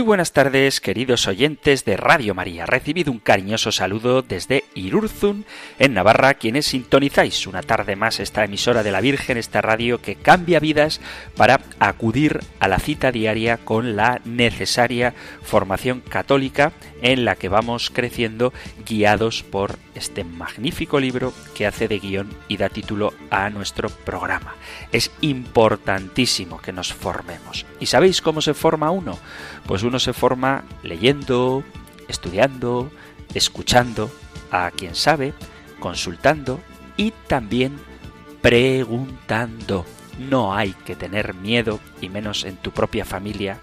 Muy buenas tardes, queridos oyentes de Radio María. Recibido un cariñoso saludo desde Irurzun, en Navarra, quienes sintonizáis una tarde más esta emisora de la Virgen, esta radio que cambia vidas para acudir a la cita diaria con la necesaria formación católica en la que vamos creciendo guiados por este magnífico libro que hace de guion y da título a nuestro programa. Es importantísimo que nos formemos. ¿Y sabéis cómo se forma uno? Pues uno se forma leyendo, estudiando, escuchando a quien sabe, consultando y también preguntando. No hay que tener miedo, y menos en tu propia familia,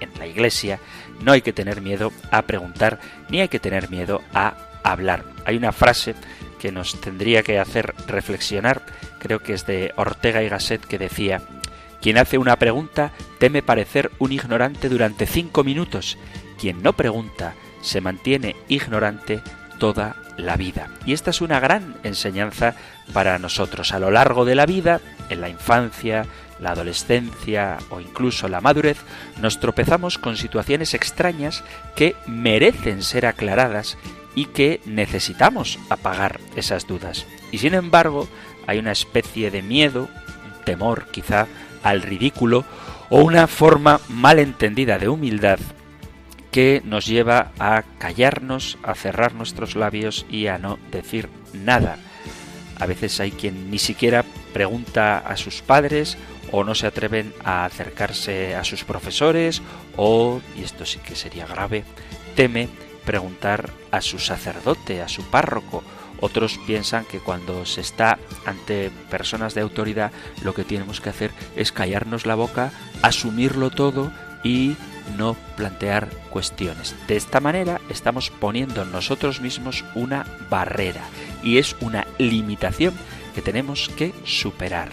en la iglesia, no hay que tener miedo a preguntar, ni hay que tener miedo a hablar. Hay una frase que nos tendría que hacer reflexionar, creo que es de Ortega y Gasset, que decía, quien hace una pregunta teme parecer un ignorante durante cinco minutos. Quien no pregunta se mantiene ignorante toda la vida. Y esta es una gran enseñanza para nosotros. A lo largo de la vida, en la infancia, la adolescencia o incluso la madurez, nos tropezamos con situaciones extrañas que merecen ser aclaradas y que necesitamos apagar esas dudas. Y sin embargo, hay una especie de miedo, temor quizá, al ridículo o una forma malentendida de humildad que nos lleva a callarnos, a cerrar nuestros labios y a no decir nada. A veces hay quien ni siquiera pregunta a sus padres o no se atreven a acercarse a sus profesores o, y esto sí que sería grave, teme preguntar a su sacerdote, a su párroco otros piensan que cuando se está ante personas de autoridad lo que tenemos que hacer es callarnos la boca, asumirlo todo y no plantear cuestiones. De esta manera estamos poniendo nosotros mismos una barrera y es una limitación que tenemos que superar.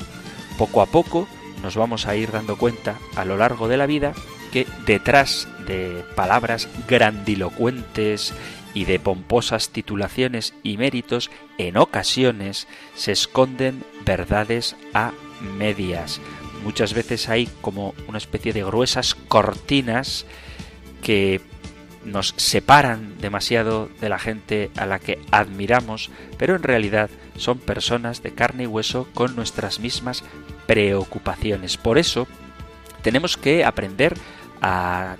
Poco a poco nos vamos a ir dando cuenta a lo largo de la vida que detrás de palabras grandilocuentes y de pomposas titulaciones y méritos, en ocasiones se esconden verdades a medias. Muchas veces hay como una especie de gruesas cortinas que nos separan demasiado de la gente a la que admiramos, pero en realidad son personas de carne y hueso con nuestras mismas preocupaciones. Por eso tenemos que aprender a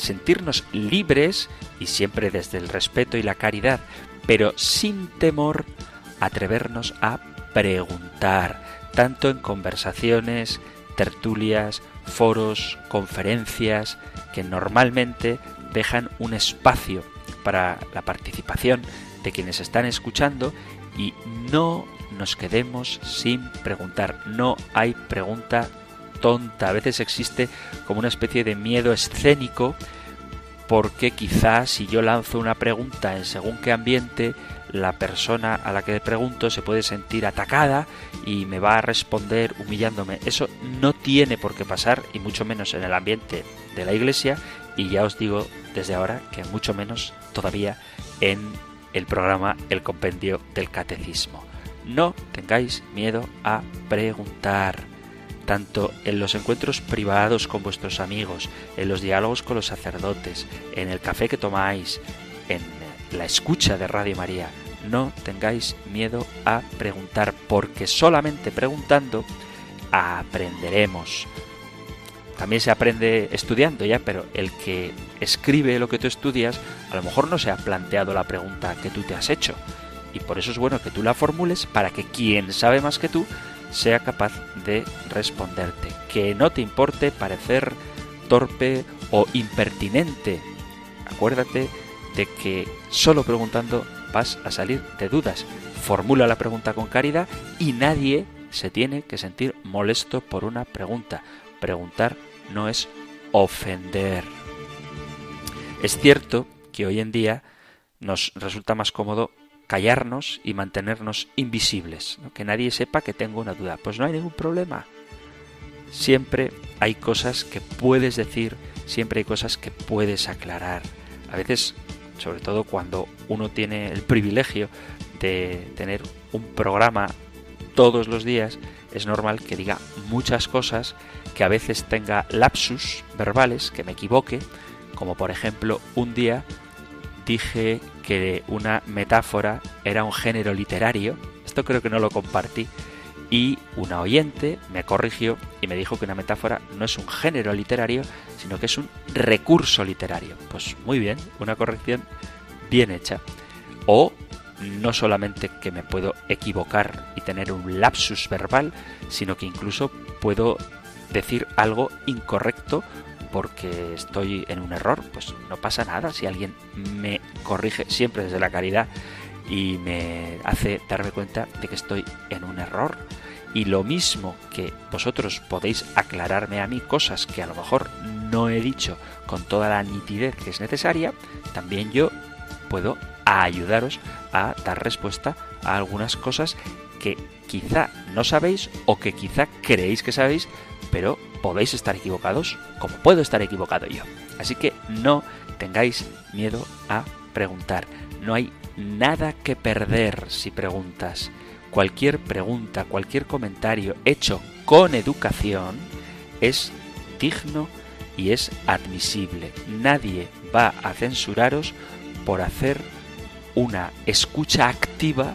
sentirnos libres y siempre desde el respeto y la caridad, pero sin temor atrevernos a preguntar, tanto en conversaciones, tertulias, foros, conferencias, que normalmente dejan un espacio para la participación de quienes están escuchando y no nos quedemos sin preguntar. No hay pregunta tonta. A veces existe como una especie de miedo escénico porque quizás si yo lanzo una pregunta en según qué ambiente, la persona a la que le pregunto se puede sentir atacada y me va a responder humillándome. Eso no tiene por qué pasar, y mucho menos en el ambiente de la iglesia, y ya os digo desde ahora que mucho menos todavía en el programa El Compendio del Catecismo. No tengáis miedo a preguntar tanto en los encuentros privados con vuestros amigos, en los diálogos con los sacerdotes, en el café que tomáis, en la escucha de Radio María. No tengáis miedo a preguntar, porque solamente preguntando aprenderemos. También se aprende estudiando ya, pero el que escribe lo que tú estudias a lo mejor no se ha planteado la pregunta que tú te has hecho. Y por eso es bueno que tú la formules para que quien sabe más que tú sea capaz de responderte. Que no te importe parecer torpe o impertinente. Acuérdate de que solo preguntando vas a salir de dudas. Formula la pregunta con caridad y nadie se tiene que sentir molesto por una pregunta. Preguntar no es ofender. Es cierto que hoy en día nos resulta más cómodo callarnos y mantenernos invisibles, que nadie sepa que tengo una duda. Pues no hay ningún problema. Siempre hay cosas que puedes decir, siempre hay cosas que puedes aclarar. A veces, sobre todo cuando uno tiene el privilegio de tener un programa todos los días, es normal que diga muchas cosas, que a veces tenga lapsus verbales, que me equivoque, como por ejemplo un día dije que una metáfora era un género literario, esto creo que no lo compartí, y una oyente me corrigió y me dijo que una metáfora no es un género literario, sino que es un recurso literario. Pues muy bien, una corrección bien hecha. O no solamente que me puedo equivocar y tener un lapsus verbal, sino que incluso puedo decir algo incorrecto porque estoy en un error, pues no pasa nada si alguien me corrige siempre desde la caridad y me hace darme cuenta de que estoy en un error. Y lo mismo que vosotros podéis aclararme a mí cosas que a lo mejor no he dicho con toda la nitidez que es necesaria, también yo puedo ayudaros a dar respuesta a algunas cosas que quizá no sabéis o que quizá creéis que sabéis, pero podéis estar equivocados como puedo estar equivocado yo. Así que no tengáis miedo a preguntar. No hay nada que perder si preguntas. Cualquier pregunta, cualquier comentario hecho con educación es digno y es admisible. Nadie va a censuraros por hacer una escucha activa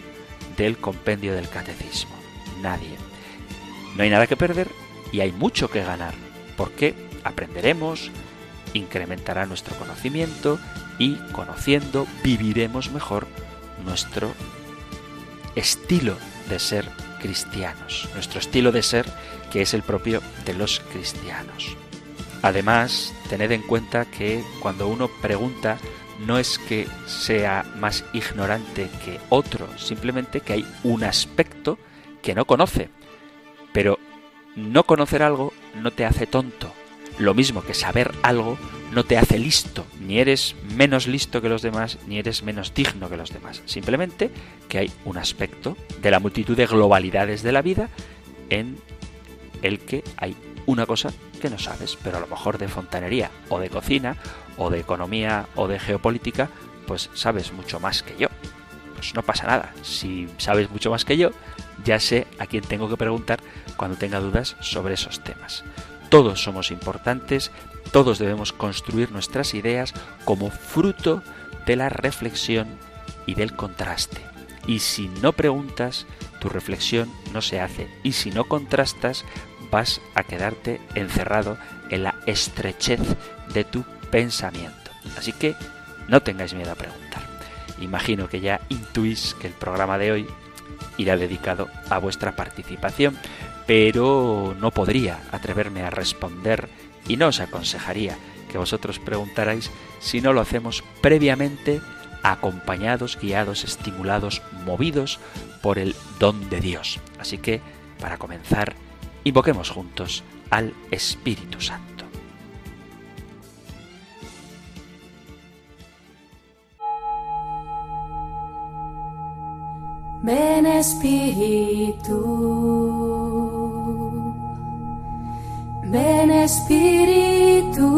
del compendio del catecismo. Nadie. No hay nada que perder y hay mucho que ganar, porque aprenderemos, incrementará nuestro conocimiento y conociendo viviremos mejor nuestro estilo de ser cristianos, nuestro estilo de ser que es el propio de los cristianos. Además, tened en cuenta que cuando uno pregunta no es que sea más ignorante que otro, simplemente que hay un aspecto que no conoce. Pero no conocer algo no te hace tonto. Lo mismo que saber algo no te hace listo. Ni eres menos listo que los demás, ni eres menos digno que los demás. Simplemente que hay un aspecto de la multitud de globalidades de la vida en el que hay una cosa que no sabes, pero a lo mejor de fontanería o de cocina o de economía o de geopolítica, pues sabes mucho más que yo. Pues no pasa nada. Si sabes mucho más que yo, ya sé a quién tengo que preguntar cuando tenga dudas sobre esos temas. Todos somos importantes, todos debemos construir nuestras ideas como fruto de la reflexión y del contraste. Y si no preguntas, tu reflexión no se hace. Y si no contrastas, vas a quedarte encerrado en la estrechez de tu pensamiento. Así que no tengáis miedo a preguntar. Imagino que ya intuís que el programa de hoy irá dedicado a vuestra participación, pero no podría atreverme a responder y no os aconsejaría que vosotros preguntarais si no lo hacemos previamente acompañados, guiados, estimulados, movidos por el don de Dios. Así que, para comenzar, invoquemos juntos al Espíritu Santo. Ven Espíritu, ven Espíritu,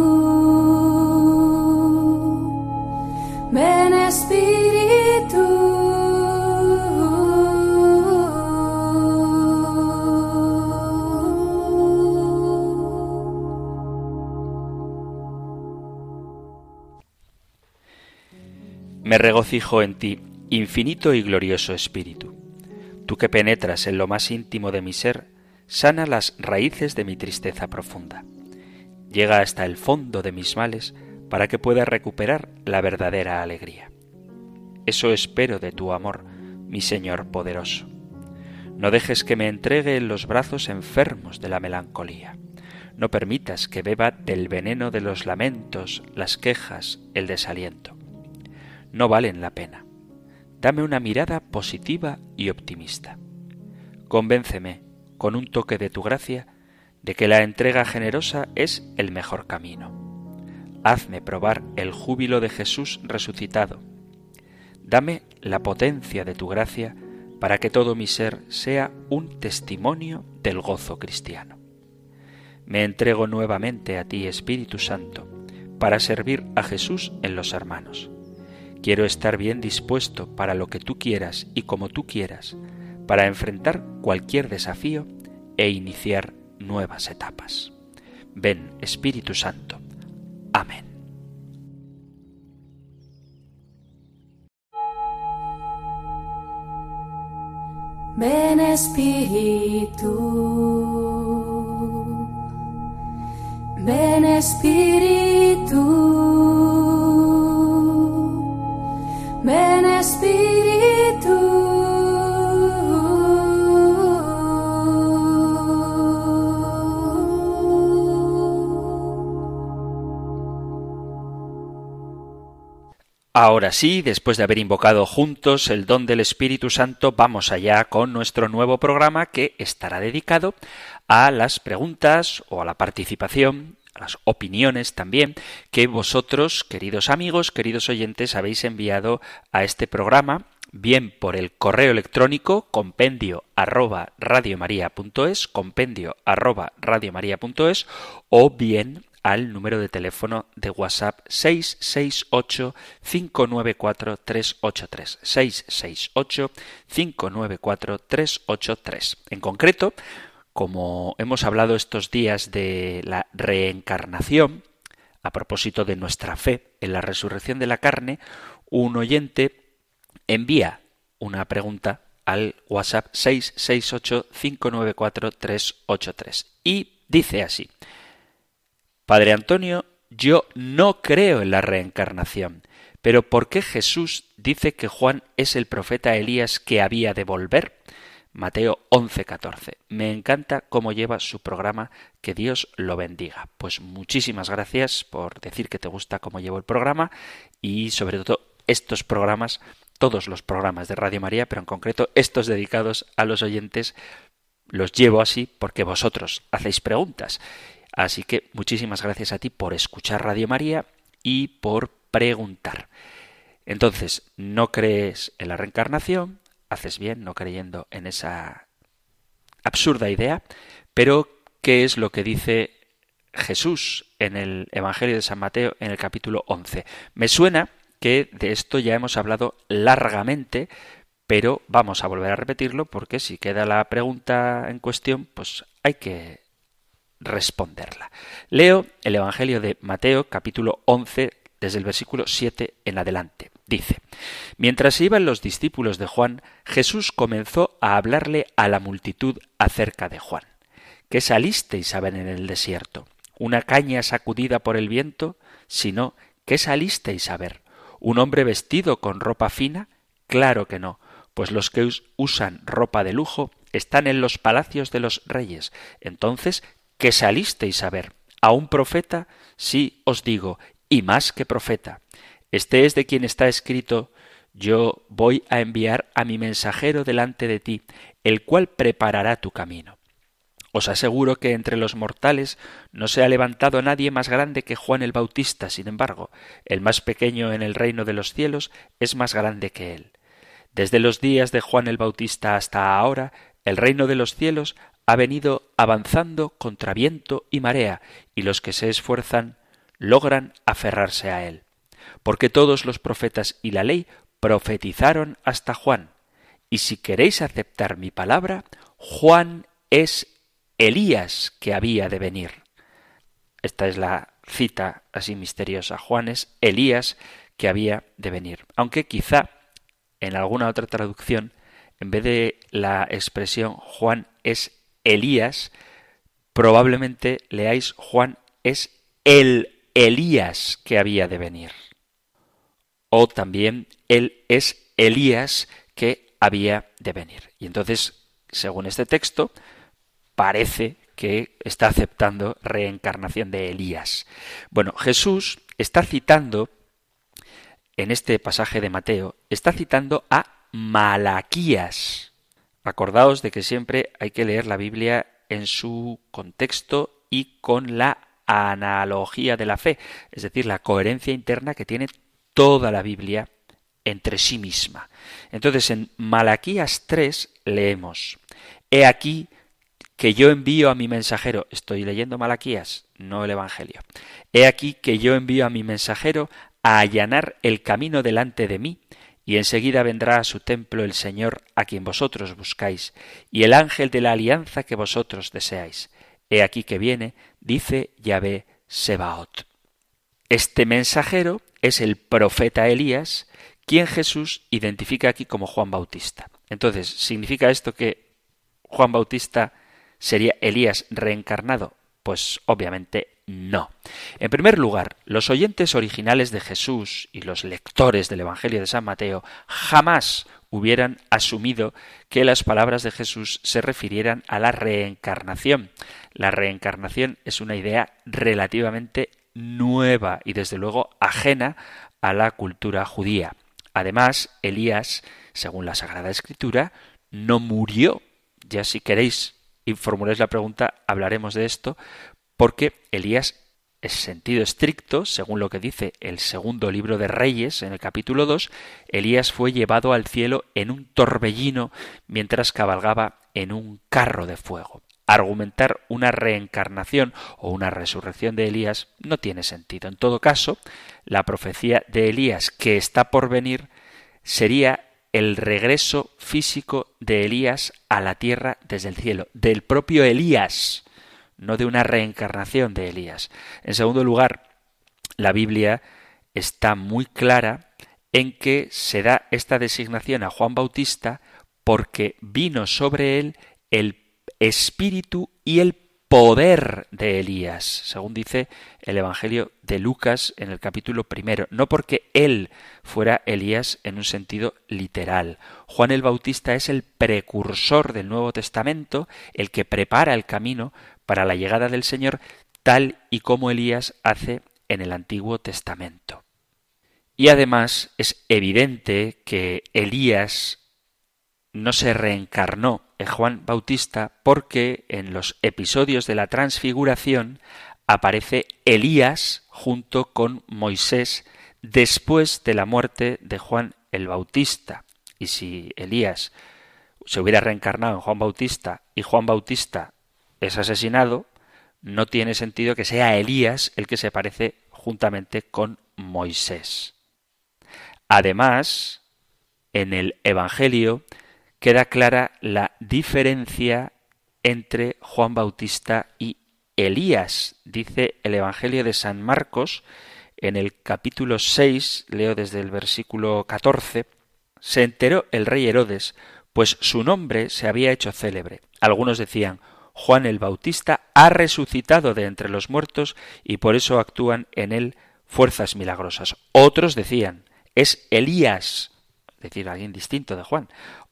ven Espíritu. Me regocijo en ti Infinito y glorioso Espíritu, tú que penetras en lo más íntimo de mi ser, sana las raíces de mi tristeza profunda. Llega hasta el fondo de mis males para que pueda recuperar la verdadera alegría. Eso espero de tu amor, mi Señor poderoso. No dejes que me entregue en los brazos enfermos de la melancolía. No permitas que beba del veneno de los lamentos, las quejas, el desaliento. No valen la pena dame una mirada positiva y optimista. Convénceme, con un toque de tu gracia, de que la entrega generosa es el mejor camino. Hazme probar el júbilo de Jesús resucitado. Dame la potencia de tu gracia para que todo mi ser sea un testimonio del gozo cristiano. Me entrego nuevamente a ti, Espíritu Santo, para servir a Jesús en los hermanos. Quiero estar bien dispuesto para lo que tú quieras y como tú quieras, para enfrentar cualquier desafío e iniciar nuevas etapas. Ven, Espíritu Santo. Amén. Ven Espíritu, ven Espíritu, Ahora sí, después de haber invocado juntos el don del Espíritu Santo, vamos allá con nuestro nuevo programa que estará dedicado a las preguntas o a la participación, las opiniones también que vosotros, queridos amigos, queridos oyentes, habéis enviado a este programa bien por el correo electrónico compendio arroba radiomaria.es, compendio arroba radiomaria.es, o bien al número de teléfono de WhatsApp 668-594-383. 668-594-383. En concreto, como hemos hablado estos días de la reencarnación, a propósito de nuestra fe en la resurrección de la carne, un oyente envía una pregunta al WhatsApp 668-594-383 y dice así. Padre Antonio, yo no creo en la reencarnación, pero ¿por qué Jesús dice que Juan es el profeta Elías que había de volver? Mateo 11:14. Me encanta cómo lleva su programa, que Dios lo bendiga. Pues muchísimas gracias por decir que te gusta cómo llevo el programa y sobre todo estos programas, todos los programas de Radio María, pero en concreto estos dedicados a los oyentes, los llevo así porque vosotros hacéis preguntas Así que muchísimas gracias a ti por escuchar Radio María y por preguntar. Entonces, no crees en la reencarnación, haces bien no creyendo en esa absurda idea, pero ¿qué es lo que dice Jesús en el Evangelio de San Mateo en el capítulo 11? Me suena que de esto ya hemos hablado largamente, pero vamos a volver a repetirlo porque si queda la pregunta en cuestión, pues hay que responderla. Leo el Evangelio de Mateo capítulo 11 desde el versículo 7 en adelante. Dice, Mientras iban los discípulos de Juan, Jesús comenzó a hablarle a la multitud acerca de Juan. ¿Qué salisteis a ver en el desierto? ¿Una caña sacudida por el viento? Si no, ¿qué salisteis a ver? ¿Un hombre vestido con ropa fina? Claro que no, pues los que usan ropa de lujo están en los palacios de los reyes. Entonces, que salisteis a ver. A un profeta, sí os digo, y más que profeta. Este es de quien está escrito Yo voy a enviar a mi mensajero delante de ti, el cual preparará tu camino. Os aseguro que entre los mortales no se ha levantado nadie más grande que Juan el Bautista, sin embargo, el más pequeño en el reino de los cielos es más grande que él. Desde los días de Juan el Bautista hasta ahora, el reino de los cielos ha venido avanzando contra viento y marea, y los que se esfuerzan logran aferrarse a él. Porque todos los profetas y la ley profetizaron hasta Juan. Y si queréis aceptar mi palabra, Juan es Elías que había de venir. Esta es la cita así misteriosa. Juan es Elías que había de venir. Aunque quizá en alguna otra traducción, en vez de la expresión Juan es Elías, probablemente leáis Juan es el Elías que había de venir. O también él es Elías que había de venir. Y entonces, según este texto, parece que está aceptando reencarnación de Elías. Bueno, Jesús está citando en este pasaje de Mateo, está citando a Malaquías. Acordaos de que siempre hay que leer la Biblia en su contexto y con la analogía de la fe, es decir, la coherencia interna que tiene toda la Biblia entre sí misma. Entonces en Malaquías 3 leemos, He aquí que yo envío a mi mensajero, estoy leyendo Malaquías, no el Evangelio, He aquí que yo envío a mi mensajero a allanar el camino delante de mí, y enseguida vendrá a su templo el Señor a quien vosotros buscáis, y el ángel de la alianza que vosotros deseáis. He aquí que viene, dice Yahvé Sebaot. Este mensajero es el profeta Elías, quien Jesús identifica aquí como Juan Bautista. Entonces, ¿significa esto que Juan Bautista sería Elías reencarnado? Pues obviamente no. En primer lugar, los oyentes originales de Jesús y los lectores del Evangelio de San Mateo jamás hubieran asumido que las palabras de Jesús se refirieran a la reencarnación. La reencarnación es una idea relativamente nueva y desde luego ajena a la cultura judía. Además, Elías, según la Sagrada Escritura, no murió. Ya si queréis y formuláis la pregunta, hablaremos de esto, porque Elías es sentido estricto, según lo que dice el segundo libro de Reyes, en el capítulo 2, Elías fue llevado al cielo en un torbellino mientras cabalgaba en un carro de fuego. Argumentar una reencarnación o una resurrección de Elías no tiene sentido. En todo caso, la profecía de Elías que está por venir sería el regreso físico de Elías a la tierra desde el cielo, del propio Elías no de una reencarnación de Elías. En segundo lugar, la Biblia está muy clara en que se da esta designación a Juan Bautista porque vino sobre él el espíritu y el poder de Elías, según dice el Evangelio de Lucas en el capítulo primero, no porque él fuera Elías en un sentido literal. Juan el Bautista es el precursor del Nuevo Testamento, el que prepara el camino para la llegada del Señor, tal y como Elías hace en el Antiguo Testamento. Y además es evidente que Elías no se reencarnó en Juan Bautista porque en los episodios de la transfiguración aparece Elías junto con Moisés después de la muerte de Juan el Bautista. Y si Elías se hubiera reencarnado en Juan Bautista y Juan Bautista es asesinado, no tiene sentido que sea Elías el que se parece juntamente con Moisés. Además, en el Evangelio queda clara la diferencia entre Juan Bautista y Elías. Dice el Evangelio de San Marcos en el capítulo 6, leo desde el versículo 14, se enteró el rey Herodes, pues su nombre se había hecho célebre. Algunos decían, Juan el Bautista ha resucitado de entre los muertos y por eso actúan en él fuerzas milagrosas. Otros decían, es Elías, es decir, alguien distinto de Juan.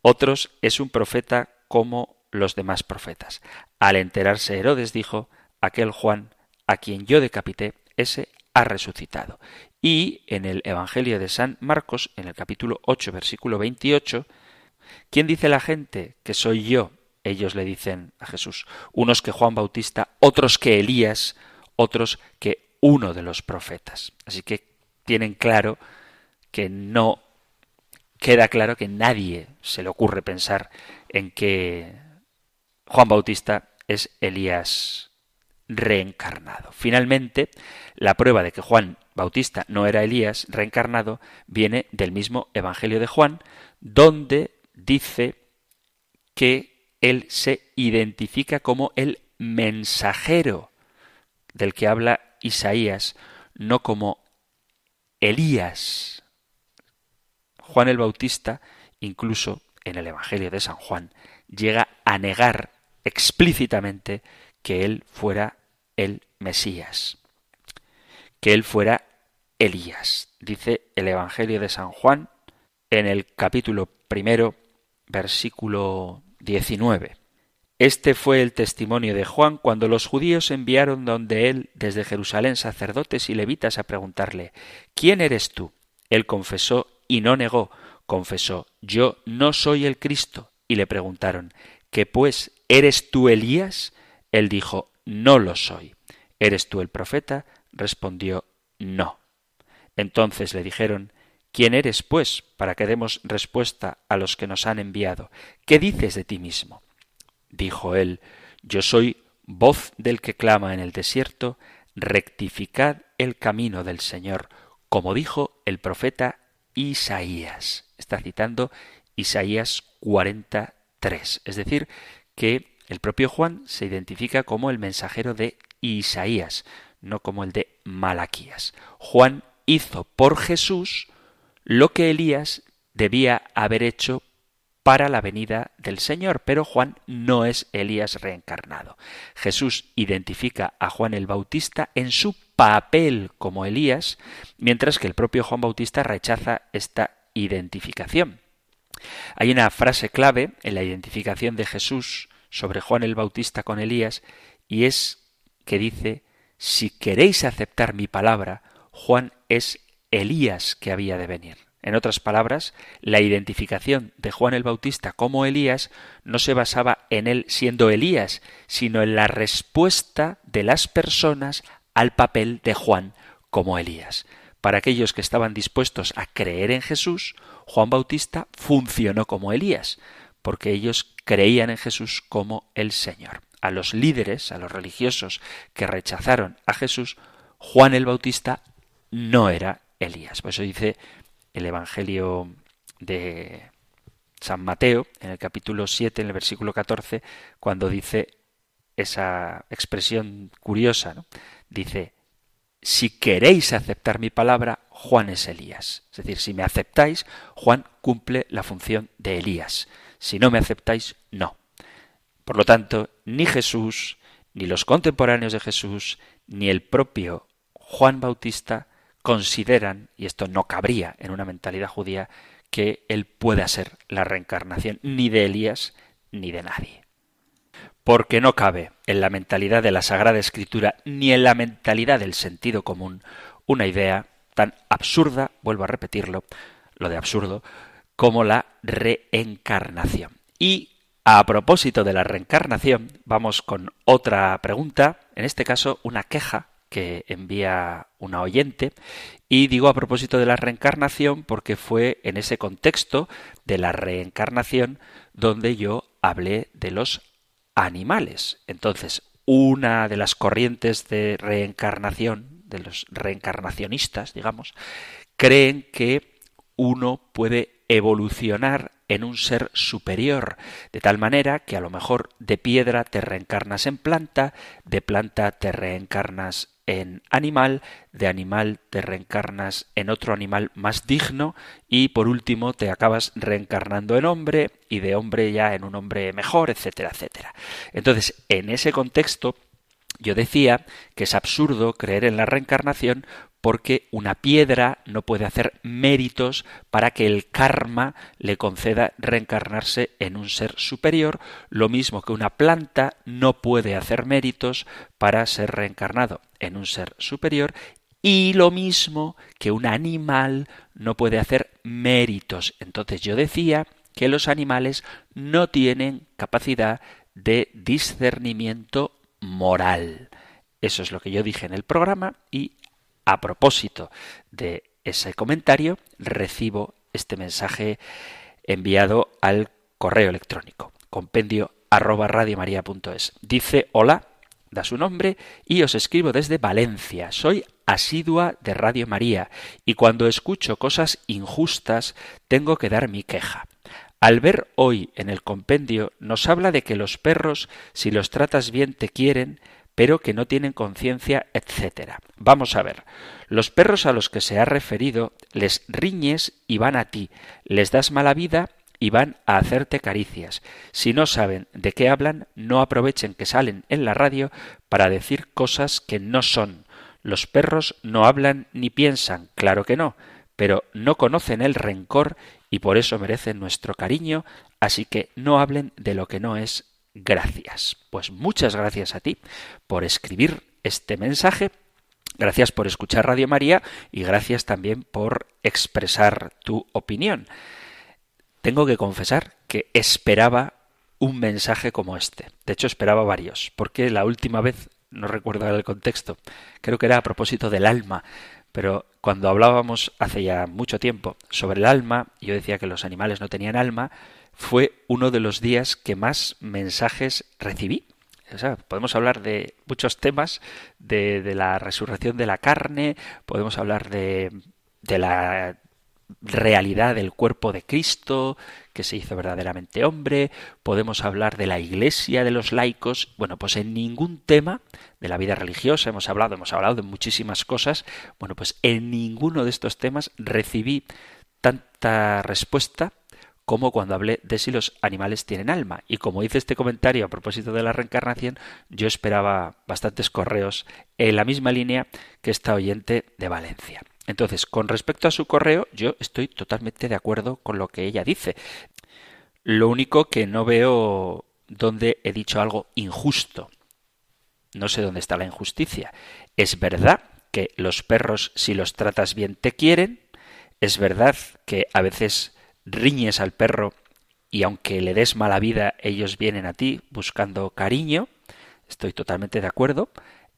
Otros es un profeta como los demás profetas. Al enterarse Herodes dijo, aquel Juan a quien yo decapité, ese ha resucitado. Y en el Evangelio de San Marcos, en el capítulo 8, versículo 28, ¿quién dice la gente que soy yo? ellos le dicen a Jesús, unos que Juan Bautista, otros que Elías, otros que uno de los profetas. Así que tienen claro que no queda claro que nadie se le ocurre pensar en que Juan Bautista es Elías reencarnado. Finalmente, la prueba de que Juan Bautista no era Elías reencarnado viene del mismo Evangelio de Juan, donde dice que él se identifica como el mensajero del que habla Isaías, no como Elías. Juan el Bautista, incluso en el Evangelio de San Juan, llega a negar explícitamente que él fuera el Mesías, que él fuera Elías. Dice el Evangelio de San Juan en el capítulo primero, versículo 19. Este fue el testimonio de Juan cuando los judíos enviaron donde él desde Jerusalén sacerdotes y levitas a preguntarle ¿Quién eres tú? Él confesó y no negó, confesó Yo no soy el Cristo. Y le preguntaron ¿Que pues eres tú Elías? Él dijo No lo soy. ¿Eres tú el profeta? Respondió No. Entonces le dijeron ¿Quién eres, pues, para que demos respuesta a los que nos han enviado? ¿Qué dices de ti mismo? Dijo él, Yo soy voz del que clama en el desierto, rectificad el camino del Señor, como dijo el profeta Isaías. Está citando Isaías 43. Es decir, que el propio Juan se identifica como el mensajero de Isaías, no como el de Malaquías. Juan hizo por Jesús lo que Elías debía haber hecho para la venida del Señor, pero Juan no es Elías reencarnado. Jesús identifica a Juan el Bautista en su papel como Elías, mientras que el propio Juan Bautista rechaza esta identificación. Hay una frase clave en la identificación de Jesús sobre Juan el Bautista con Elías, y es que dice, si queréis aceptar mi palabra, Juan es Elías que había de venir. En otras palabras, la identificación de Juan el Bautista como Elías no se basaba en él siendo Elías, sino en la respuesta de las personas al papel de Juan como Elías. Para aquellos que estaban dispuestos a creer en Jesús, Juan Bautista funcionó como Elías, porque ellos creían en Jesús como el Señor. A los líderes, a los religiosos que rechazaron a Jesús, Juan el Bautista no era Elías. Por eso dice el Evangelio de San Mateo, en el capítulo 7, en el versículo 14, cuando dice esa expresión curiosa, ¿no? Dice, si queréis aceptar mi palabra, Juan es Elías. Es decir, si me aceptáis, Juan cumple la función de Elías. Si no me aceptáis, no. Por lo tanto, ni Jesús, ni los contemporáneos de Jesús, ni el propio Juan Bautista consideran, y esto no cabría en una mentalidad judía, que él pueda ser la reencarnación ni de Elías ni de nadie. Porque no cabe en la mentalidad de la Sagrada Escritura ni en la mentalidad del sentido común una idea tan absurda, vuelvo a repetirlo, lo de absurdo, como la reencarnación. Y a propósito de la reencarnación, vamos con otra pregunta, en este caso una queja que envía una oyente. Y digo a propósito de la reencarnación porque fue en ese contexto de la reencarnación donde yo hablé de los animales. Entonces, una de las corrientes de reencarnación, de los reencarnacionistas, digamos, creen que uno puede evolucionar en un ser superior, de tal manera que a lo mejor de piedra te reencarnas en planta, de planta te reencarnas en animal, de animal te reencarnas en otro animal más digno y por último te acabas reencarnando en hombre y de hombre ya en un hombre mejor, etcétera, etcétera. Entonces, en ese contexto, yo decía que es absurdo creer en la reencarnación porque una piedra no puede hacer méritos para que el karma le conceda reencarnarse en un ser superior, lo mismo que una planta no puede hacer méritos para ser reencarnado en un ser superior, y lo mismo que un animal no puede hacer méritos. Entonces yo decía que los animales no tienen capacidad de discernimiento moral. Eso es lo que yo dije en el programa y a propósito de ese comentario, recibo este mensaje enviado al correo electrónico compendio arroba radiomaria.es. Dice hola, da su nombre y os escribo desde Valencia. Soy asidua de Radio María y cuando escucho cosas injustas tengo que dar mi queja. Al ver hoy en el compendio nos habla de que los perros, si los tratas bien, te quieren, pero que no tienen conciencia, etc. Vamos a ver. Los perros a los que se ha referido les riñes y van a ti, les das mala vida y van a hacerte caricias. Si no saben de qué hablan, no aprovechen que salen en la radio para decir cosas que no son. Los perros no hablan ni piensan, claro que no, pero no conocen el rencor y por eso merecen nuestro cariño, así que no hablen de lo que no es gracias. Pues muchas gracias a ti por escribir este mensaje. Gracias por escuchar Radio María y gracias también por expresar tu opinión. Tengo que confesar que esperaba un mensaje como este. De hecho, esperaba varios, porque la última vez, no recuerdo el contexto, creo que era a propósito del alma, pero cuando hablábamos hace ya mucho tiempo sobre el alma, yo decía que los animales no tenían alma, fue uno de los días que más mensajes recibí. Podemos hablar de muchos temas, de, de la resurrección de la carne, podemos hablar de, de la realidad del cuerpo de Cristo, que se hizo verdaderamente hombre, podemos hablar de la iglesia, de los laicos, bueno, pues en ningún tema de la vida religiosa hemos hablado, hemos hablado de muchísimas cosas, bueno, pues en ninguno de estos temas recibí tanta respuesta como cuando hablé de si los animales tienen alma. Y como hice este comentario a propósito de la reencarnación, yo esperaba bastantes correos en la misma línea que esta oyente de Valencia. Entonces, con respecto a su correo, yo estoy totalmente de acuerdo con lo que ella dice. Lo único que no veo dónde he dicho algo injusto. No sé dónde está la injusticia. Es verdad que los perros, si los tratas bien, te quieren. Es verdad que a veces riñes al perro y aunque le des mala vida, ellos vienen a ti buscando cariño. Estoy totalmente de acuerdo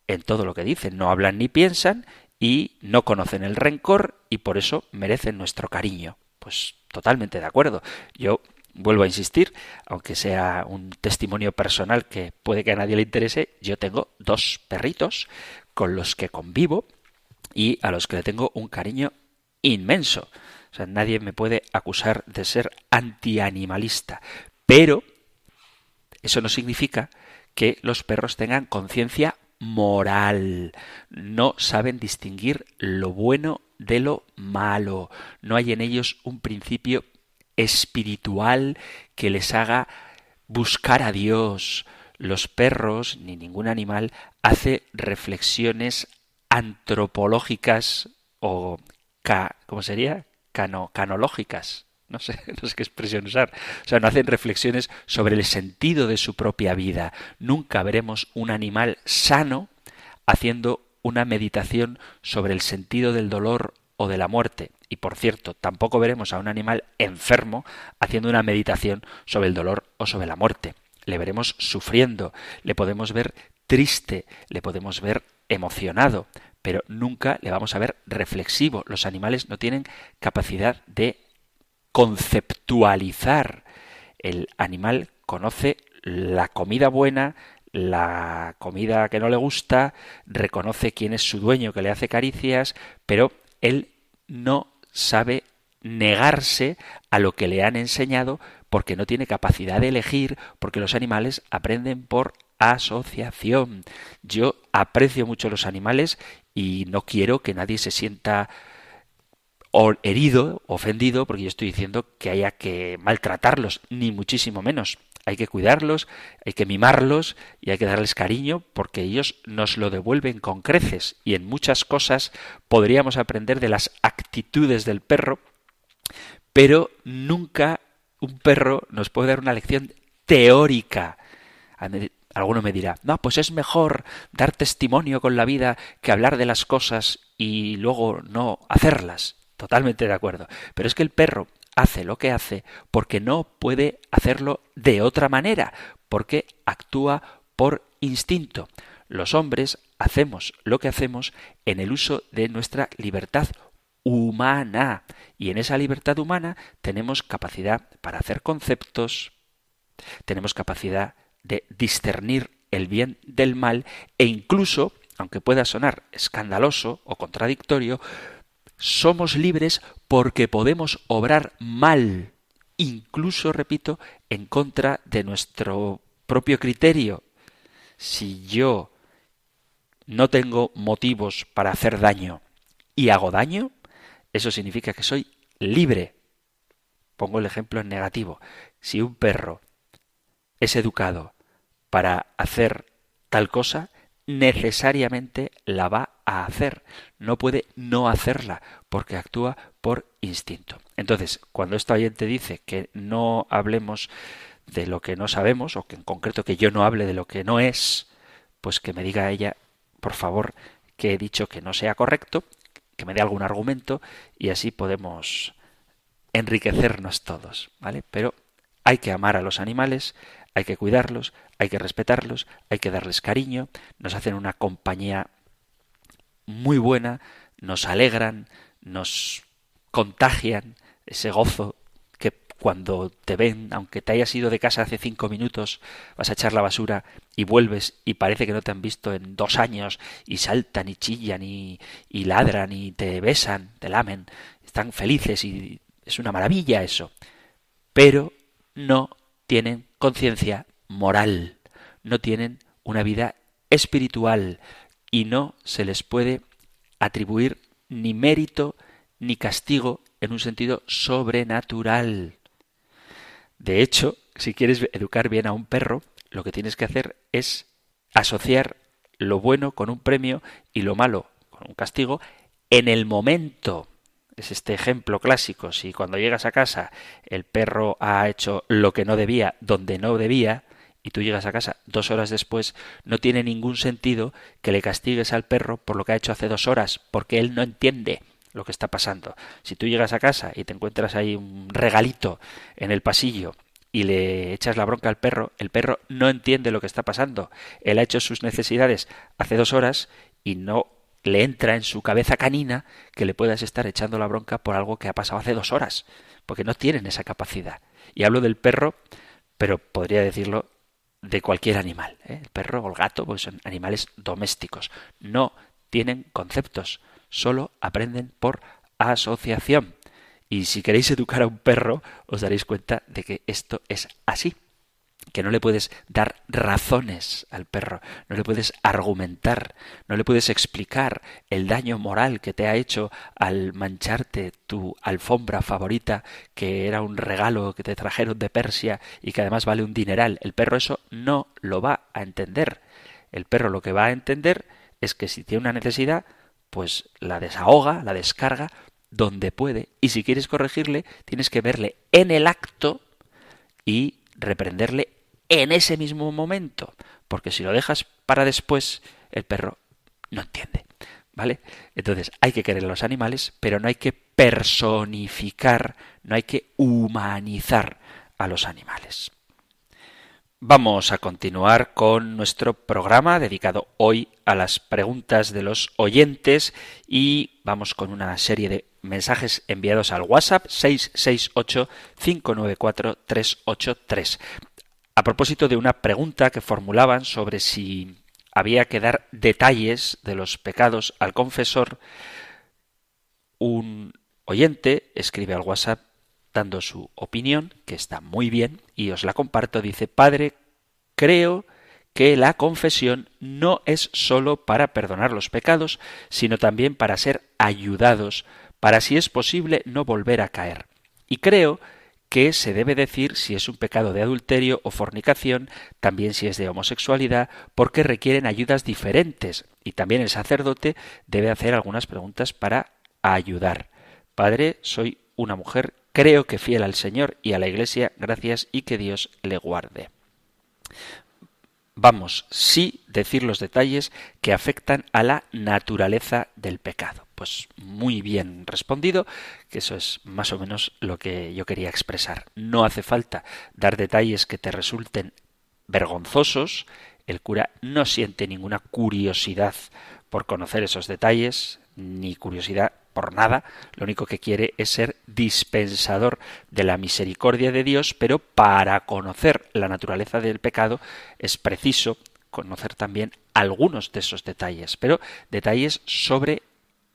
en todo lo que dicen. No hablan ni piensan y no conocen el rencor y por eso merecen nuestro cariño. Pues totalmente de acuerdo. Yo vuelvo a insistir, aunque sea un testimonio personal que puede que a nadie le interese, yo tengo dos perritos con los que convivo y a los que le tengo un cariño inmenso. Sea, nadie me puede acusar de ser antianimalista. Pero eso no significa que los perros tengan conciencia moral. No saben distinguir lo bueno de lo malo. No hay en ellos un principio espiritual que les haga buscar a Dios. Los perros, ni ningún animal, hace reflexiones antropológicas o, ¿cómo sería? Cano, canológicas no sé, no sé qué expresión usar. O sea, no hacen reflexiones sobre el sentido de su propia vida. Nunca veremos un animal sano haciendo una meditación sobre el sentido del dolor o de la muerte. Y por cierto, tampoco veremos a un animal enfermo haciendo una meditación sobre el dolor o sobre la muerte. Le veremos sufriendo, le podemos ver triste, le podemos ver emocionado, pero nunca le vamos a ver reflexivo. Los animales no tienen capacidad de conceptualizar. El animal conoce la comida buena, la comida que no le gusta, reconoce quién es su dueño que le hace caricias, pero él no sabe negarse a lo que le han enseñado porque no tiene capacidad de elegir, porque los animales aprenden por asociación. Yo aprecio mucho los animales y no quiero que nadie se sienta herido, ofendido, porque yo estoy diciendo que haya que maltratarlos, ni muchísimo menos. Hay que cuidarlos, hay que mimarlos y hay que darles cariño porque ellos nos lo devuelven con creces y en muchas cosas podríamos aprender de las actitudes del perro, pero nunca un perro nos puede dar una lección teórica. Alguno me dirá, no, pues es mejor dar testimonio con la vida que hablar de las cosas y luego no hacerlas. Totalmente de acuerdo. Pero es que el perro hace lo que hace porque no puede hacerlo de otra manera, porque actúa por instinto. Los hombres hacemos lo que hacemos en el uso de nuestra libertad humana. Y en esa libertad humana tenemos capacidad para hacer conceptos, tenemos capacidad de discernir el bien del mal e incluso, aunque pueda sonar escandaloso o contradictorio, somos libres porque podemos obrar mal, incluso, repito, en contra de nuestro propio criterio. Si yo no tengo motivos para hacer daño y hago daño, eso significa que soy libre. Pongo el ejemplo en negativo. Si un perro es educado para hacer tal cosa, necesariamente la va a hacer. No puede no hacerla porque actúa por instinto. Entonces, cuando esta oyente dice que no hablemos de lo que no sabemos, o que en concreto que yo no hable de lo que no es, pues que me diga ella, por favor, que he dicho que no sea correcto, que me dé algún argumento y así podemos enriquecernos todos, ¿vale? Pero hay que amar a los animales, hay que cuidarlos, hay que respetarlos, hay que darles cariño, nos hacen una compañía muy buena nos alegran, nos contagian ese gozo que cuando te ven, aunque te hayas ido de casa hace cinco minutos, vas a echar la basura y vuelves y parece que no te han visto en dos años y saltan y chillan y, y ladran y te besan, te lamen, están felices y es una maravilla eso. Pero no tienen conciencia moral, no tienen una vida espiritual y no se les puede atribuir ni mérito ni castigo en un sentido sobrenatural. De hecho, si quieres educar bien a un perro, lo que tienes que hacer es asociar lo bueno con un premio y lo malo con un castigo en el momento. Es este ejemplo clásico. Si cuando llegas a casa el perro ha hecho lo que no debía, donde no debía, y tú llegas a casa dos horas después, no tiene ningún sentido que le castigues al perro por lo que ha hecho hace dos horas, porque él no entiende lo que está pasando. Si tú llegas a casa y te encuentras ahí un regalito en el pasillo y le echas la bronca al perro, el perro no entiende lo que está pasando. Él ha hecho sus necesidades hace dos horas y no le entra en su cabeza canina que le puedas estar echando la bronca por algo que ha pasado hace dos horas, porque no tienen esa capacidad. Y hablo del perro, pero podría decirlo de cualquier animal. ¿eh? El perro o el gato pues son animales domésticos. No tienen conceptos, solo aprenden por asociación. Y si queréis educar a un perro, os daréis cuenta de que esto es así que no le puedes dar razones al perro, no le puedes argumentar, no le puedes explicar el daño moral que te ha hecho al mancharte tu alfombra favorita, que era un regalo que te trajeron de Persia y que además vale un dineral. El perro eso no lo va a entender. El perro lo que va a entender es que si tiene una necesidad, pues la desahoga, la descarga donde puede. Y si quieres corregirle, tienes que verle en el acto y reprenderle en ese mismo momento, porque si lo dejas para después, el perro no entiende. ¿Vale? Entonces hay que querer a los animales, pero no hay que personificar, no hay que humanizar a los animales. Vamos a continuar con nuestro programa dedicado hoy a las preguntas de los oyentes y vamos con una serie de mensajes enviados al WhatsApp 668 594 383 a propósito de una pregunta que formulaban sobre si había que dar detalles de los pecados al confesor, un oyente escribe al WhatsApp dando su opinión, que está muy bien, y os la comparto. Dice, Padre, creo que la confesión no es sólo para perdonar los pecados, sino también para ser ayudados, para si es posible no volver a caer. Y creo que se debe decir si es un pecado de adulterio o fornicación, también si es de homosexualidad, porque requieren ayudas diferentes y también el sacerdote debe hacer algunas preguntas para ayudar. Padre, soy una mujer, creo que fiel al Señor y a la Iglesia, gracias y que Dios le guarde. Vamos, sí decir los detalles que afectan a la naturaleza del pecado. Pues muy bien respondido, que eso es más o menos lo que yo quería expresar. No hace falta dar detalles que te resulten vergonzosos. El cura no siente ninguna curiosidad por conocer esos detalles, ni curiosidad por nada, lo único que quiere es ser dispensador de la misericordia de Dios, pero para conocer la naturaleza del pecado es preciso conocer también algunos de esos detalles, pero detalles sobre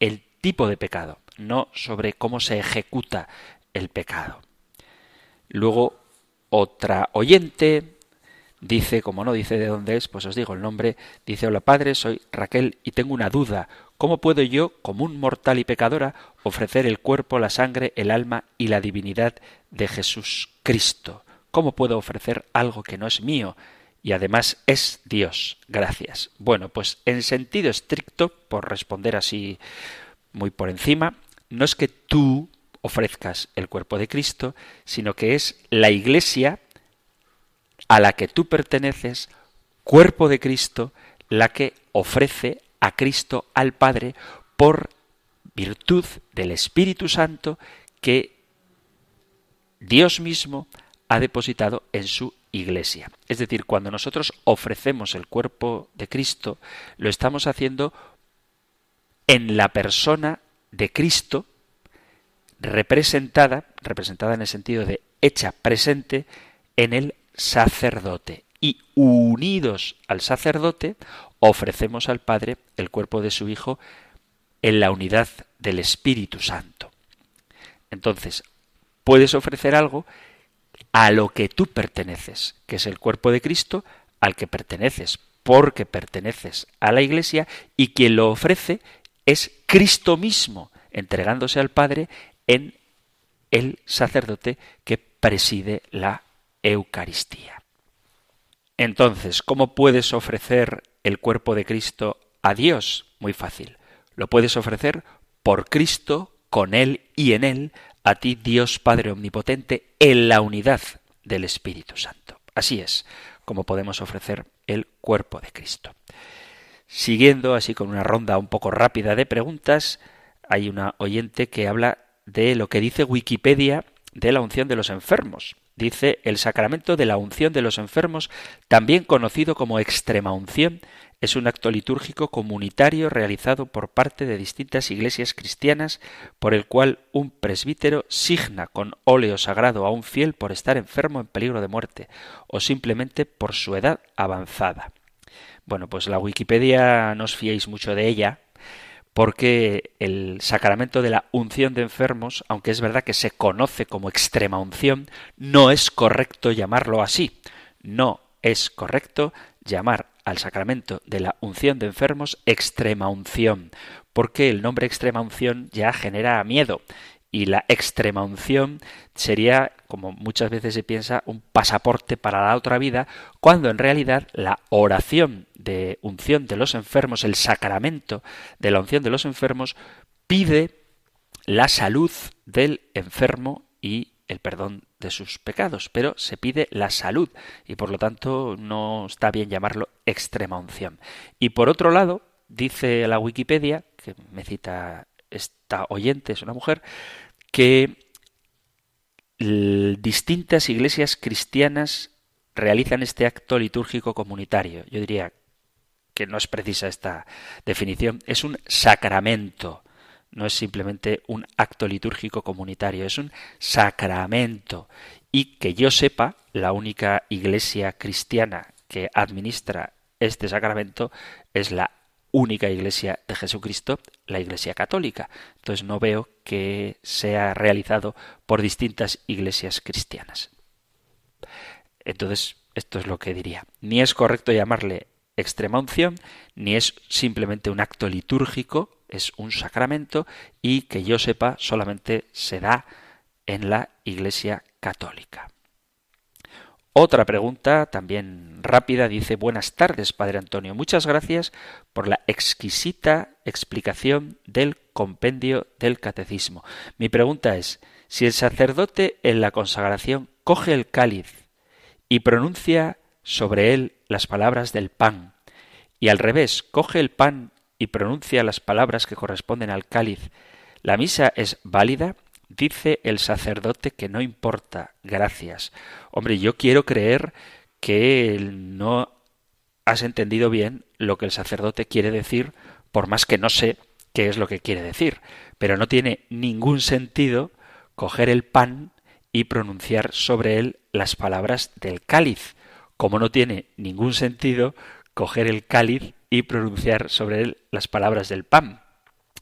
el tipo de pecado, no sobre cómo se ejecuta el pecado. Luego, otra oyente dice, como no dice de dónde es, pues os digo el nombre, dice, hola padre, soy Raquel y tengo una duda. ¿Cómo puedo yo, como un mortal y pecadora, ofrecer el cuerpo, la sangre, el alma y la divinidad de Jesús Cristo? ¿Cómo puedo ofrecer algo que no es mío? y además es Dios. Gracias. Bueno, pues en sentido estricto, por responder así muy por encima, no es que tú ofrezcas el cuerpo de Cristo, sino que es la Iglesia a la que tú perteneces, cuerpo de Cristo, la que ofrece a Cristo al Padre por virtud del Espíritu Santo que Dios mismo ha depositado en su iglesia. Es decir, cuando nosotros ofrecemos el cuerpo de Cristo, lo estamos haciendo en la persona de Cristo, representada, representada en el sentido de hecha presente en el sacerdote. Y unidos al sacerdote, ofrecemos al Padre el cuerpo de su Hijo en la unidad del Espíritu Santo. Entonces, puedes ofrecer algo a lo que tú perteneces, que es el cuerpo de Cristo, al que perteneces, porque perteneces a la Iglesia, y quien lo ofrece es Cristo mismo, entregándose al Padre en el sacerdote que preside la Eucaristía. Entonces, ¿cómo puedes ofrecer el cuerpo de Cristo a Dios? Muy fácil. Lo puedes ofrecer por Cristo, con Él y en Él, a ti Dios Padre Omnipotente, en la unidad del Espíritu Santo. Así es como podemos ofrecer el cuerpo de Cristo. Siguiendo así con una ronda un poco rápida de preguntas, hay una oyente que habla de lo que dice Wikipedia de la unción de los enfermos. Dice el sacramento de la unción de los enfermos, también conocido como extrema unción, es un acto litúrgico comunitario realizado por parte de distintas iglesias cristianas por el cual un presbítero signa con óleo sagrado a un fiel por estar enfermo en peligro de muerte o simplemente por su edad avanzada. Bueno, pues la Wikipedia no os fiéis mucho de ella, porque el sacramento de la unción de enfermos, aunque es verdad que se conoce como extrema unción, no es correcto llamarlo así. No es correcto llamar al sacramento de la unción de enfermos extrema unción, porque el nombre extrema unción ya genera miedo y la extrema unción sería, como muchas veces se piensa, un pasaporte para la otra vida, cuando en realidad la oración de unción de los enfermos, el sacramento de la unción de los enfermos, pide la salud del enfermo y el perdón de sus pecados, pero se pide la salud y por lo tanto no está bien llamarlo extrema unción. Y por otro lado, dice la Wikipedia, que me cita esta oyente, es una mujer, que distintas iglesias cristianas realizan este acto litúrgico comunitario. Yo diría que no es precisa esta definición, es un sacramento, no es simplemente un acto litúrgico comunitario, es un sacramento. Y que yo sepa, la única iglesia cristiana que administra este sacramento es la única iglesia de Jesucristo, la iglesia católica. Entonces no veo que sea realizado por distintas iglesias cristianas. Entonces, esto es lo que diría. Ni es correcto llamarle extrema unción, ni es simplemente un acto litúrgico, es un sacramento y que yo sepa solamente se da en la Iglesia católica. Otra pregunta, también rápida, dice Buenas tardes, Padre Antonio. Muchas gracias por la exquisita explicación del compendio del catecismo. Mi pregunta es, si el sacerdote en la consagración coge el cáliz y pronuncia sobre él las palabras del pan, y al revés coge el pan y pronuncia las palabras que corresponden al cáliz, ¿la misa es válida? Dice el sacerdote que no importa. Gracias. Hombre, yo quiero creer que no has entendido bien lo que el sacerdote quiere decir, por más que no sé qué es lo que quiere decir. Pero no tiene ningún sentido coger el pan y pronunciar sobre él las palabras del cáliz, como no tiene ningún sentido coger el cáliz y pronunciar sobre él las palabras del pan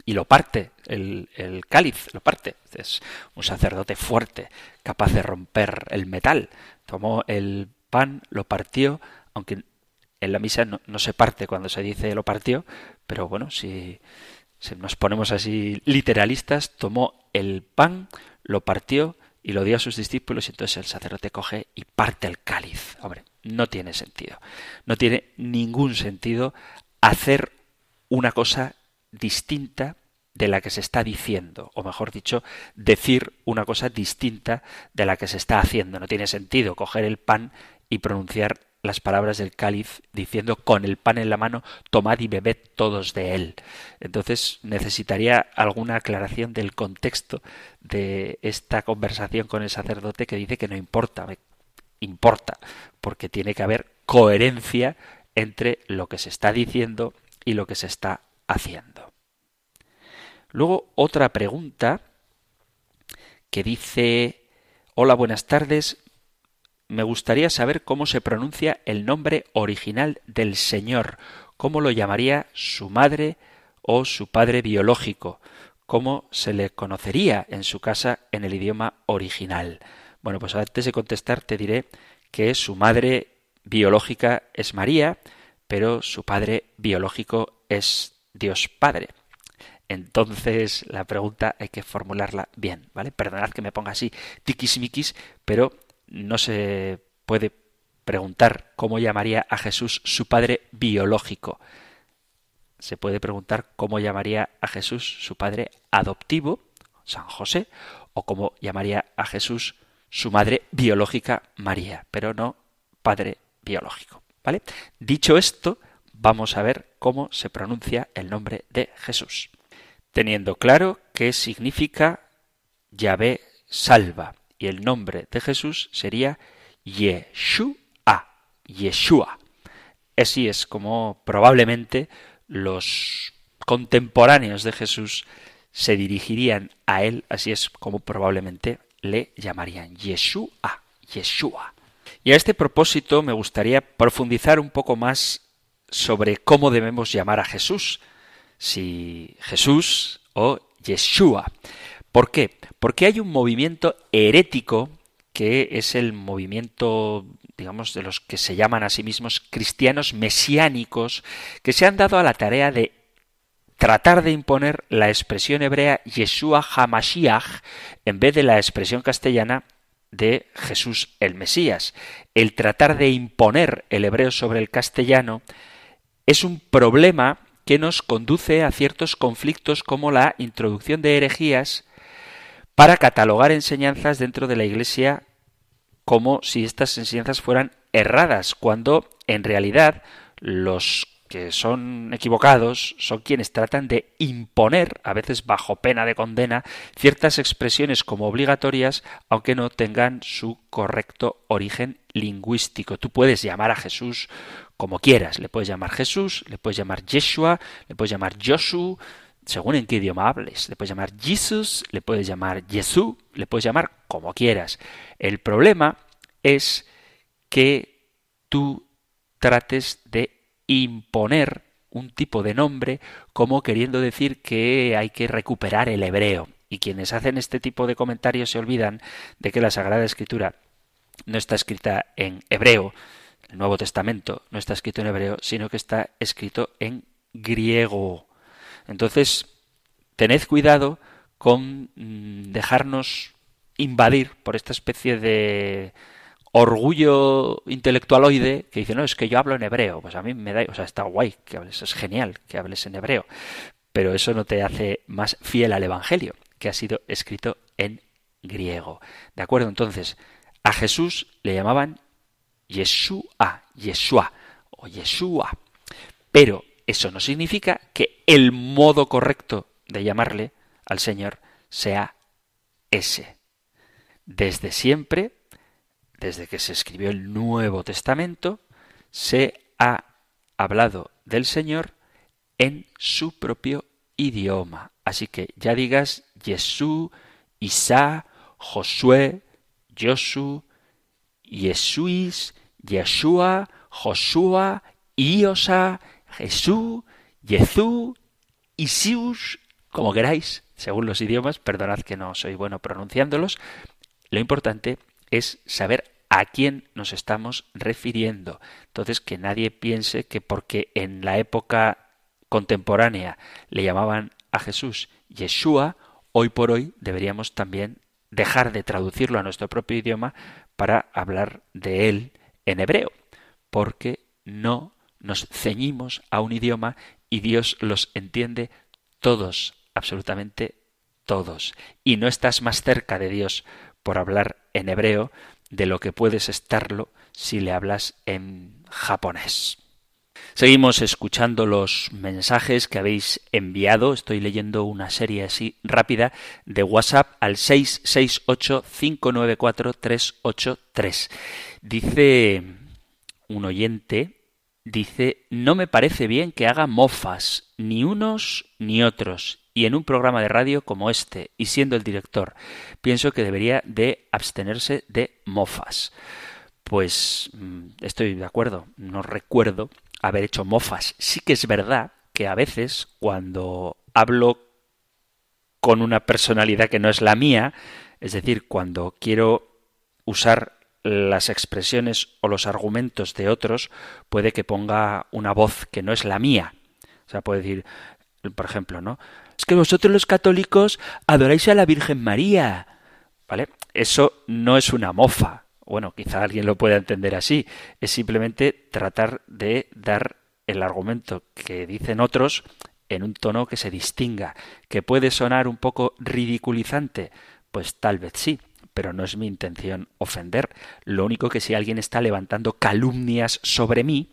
y lo parte, el, cáliz lo parte. Es un sacerdote fuerte, capaz de romper el metal. Tomó el pan, lo partió, aunque en la misa no, se parte cuando se dice lo partió, pero bueno, si, si nos ponemos así literalistas, tomó el pan, lo partió y lo dio a sus discípulos y entonces el sacerdote coge y parte el cáliz. Hombre, no tiene sentido. No tiene ningún sentido hacer una cosa distinta de la que se está diciendo, o mejor dicho, decir una cosa distinta de la que se está haciendo. No tiene sentido coger el pan y pronunciar las palabras del cáliz diciendo con el pan en la mano, tomad y bebed todos de él. Entonces necesitaría alguna aclaración del contexto de esta conversación con el sacerdote que dice que no importa, importa, porque tiene que haber coherencia entre lo que se está diciendo y lo que se está haciendo. Luego otra pregunta que dice, hola, buenas tardes, me gustaría saber cómo se pronuncia el nombre original del Señor, cómo lo llamaría su madre o su padre biológico, cómo se le conocería en su casa en el idioma original. Bueno, pues antes de contestar te diré que su madre biológica es María, pero su padre biológico es Dios Padre. Entonces la pregunta hay que formularla bien, ¿vale? Perdonad que me ponga así tiquismiquis, pero no se puede preguntar cómo llamaría a Jesús su padre biológico. Se puede preguntar cómo llamaría a Jesús su padre adoptivo, San José, o cómo llamaría a Jesús su madre biológica, María, pero no padre biológico. ¿Vale? Dicho esto, vamos a ver cómo se pronuncia el nombre de Jesús. Teniendo claro qué significa Yahvé salva y el nombre de Jesús sería Yeshua. Yeshua. Así es como probablemente los contemporáneos de Jesús se dirigirían a él, así es como probablemente le llamarían Yeshua, Yeshua. Y a este propósito me gustaría profundizar un poco más sobre cómo debemos llamar a Jesús, si Jesús o Yeshua. ¿Por qué? Porque hay un movimiento herético que es el movimiento, digamos, de los que se llaman a sí mismos cristianos mesiánicos, que se han dado a la tarea de tratar de imponer la expresión hebrea Yeshua Hamashiach en vez de la expresión castellana de Jesús el Mesías. El tratar de imponer el hebreo sobre el castellano es un problema que nos conduce a ciertos conflictos como la introducción de herejías para catalogar enseñanzas dentro de la Iglesia como si estas enseñanzas fueran erradas, cuando en realidad los que son equivocados son quienes tratan de imponer, a veces bajo pena de condena, ciertas expresiones como obligatorias, aunque no tengan su correcto origen lingüístico. Tú puedes llamar a Jesús como quieras, le puedes llamar Jesús, le puedes llamar Yeshua, le puedes llamar Joshua, según en qué idioma hables. Le puedes llamar Jesus, le puedes llamar Jesús, le puedes llamar como quieras. El problema es que tú trates de imponer un tipo de nombre como queriendo decir que hay que recuperar el hebreo. Y quienes hacen este tipo de comentarios se olvidan de que la Sagrada Escritura no está escrita en hebreo, el Nuevo Testamento no está escrito en hebreo, sino que está escrito en griego. Entonces, tened cuidado con mm, dejarnos invadir por esta especie de orgullo intelectualoide que dice, no, es que yo hablo en hebreo. Pues a mí me da, o sea, está guay que hables, es genial que hables en hebreo. Pero eso no te hace más fiel al Evangelio, que ha sido escrito en griego. ¿De acuerdo? Entonces, a Jesús le llamaban Yeshua, Yeshua o Yeshua. Pero eso no significa que el modo correcto de llamarle al Señor sea ese. Desde siempre, desde que se escribió el Nuevo Testamento, se ha hablado del Señor en su propio idioma. Así que ya digas Jesús, Isa, Josué, Josu, Jesús, Yeshua, Joshua, Iosa, Jesús, Jesús, Isius, como queráis, según los idiomas, perdonad que no soy bueno pronunciándolos, lo importante es saber a quién nos estamos refiriendo. Entonces, que nadie piense que porque en la época contemporánea le llamaban a Jesús Yeshua, hoy por hoy deberíamos también dejar de traducirlo a nuestro propio idioma para hablar de él en hebreo, porque no nos ceñimos a un idioma y Dios los entiende todos, absolutamente todos. Y no estás más cerca de Dios por hablar en hebreo de lo que puedes estarlo si le hablas en japonés. Seguimos escuchando los mensajes que habéis enviado. Estoy leyendo una serie así rápida de WhatsApp al 668-594-383. Dice un oyente dice, no me parece bien que haga mofas, ni unos ni otros, y en un programa de radio como este, y siendo el director, pienso que debería de abstenerse de mofas. Pues mm, estoy de acuerdo, no recuerdo haber hecho mofas. Sí que es verdad que a veces cuando hablo con una personalidad que no es la mía, es decir, cuando quiero usar las expresiones o los argumentos de otros, puede que ponga una voz que no es la mía. O sea, puede decir, por ejemplo, ¿no? Es que vosotros los católicos adoráis a la Virgen María. ¿Vale? Eso no es una mofa. Bueno, quizá alguien lo pueda entender así. Es simplemente tratar de dar el argumento que dicen otros en un tono que se distinga. ¿Que puede sonar un poco ridiculizante? Pues tal vez sí, pero no es mi intención ofender. Lo único que si alguien está levantando calumnias sobre mí,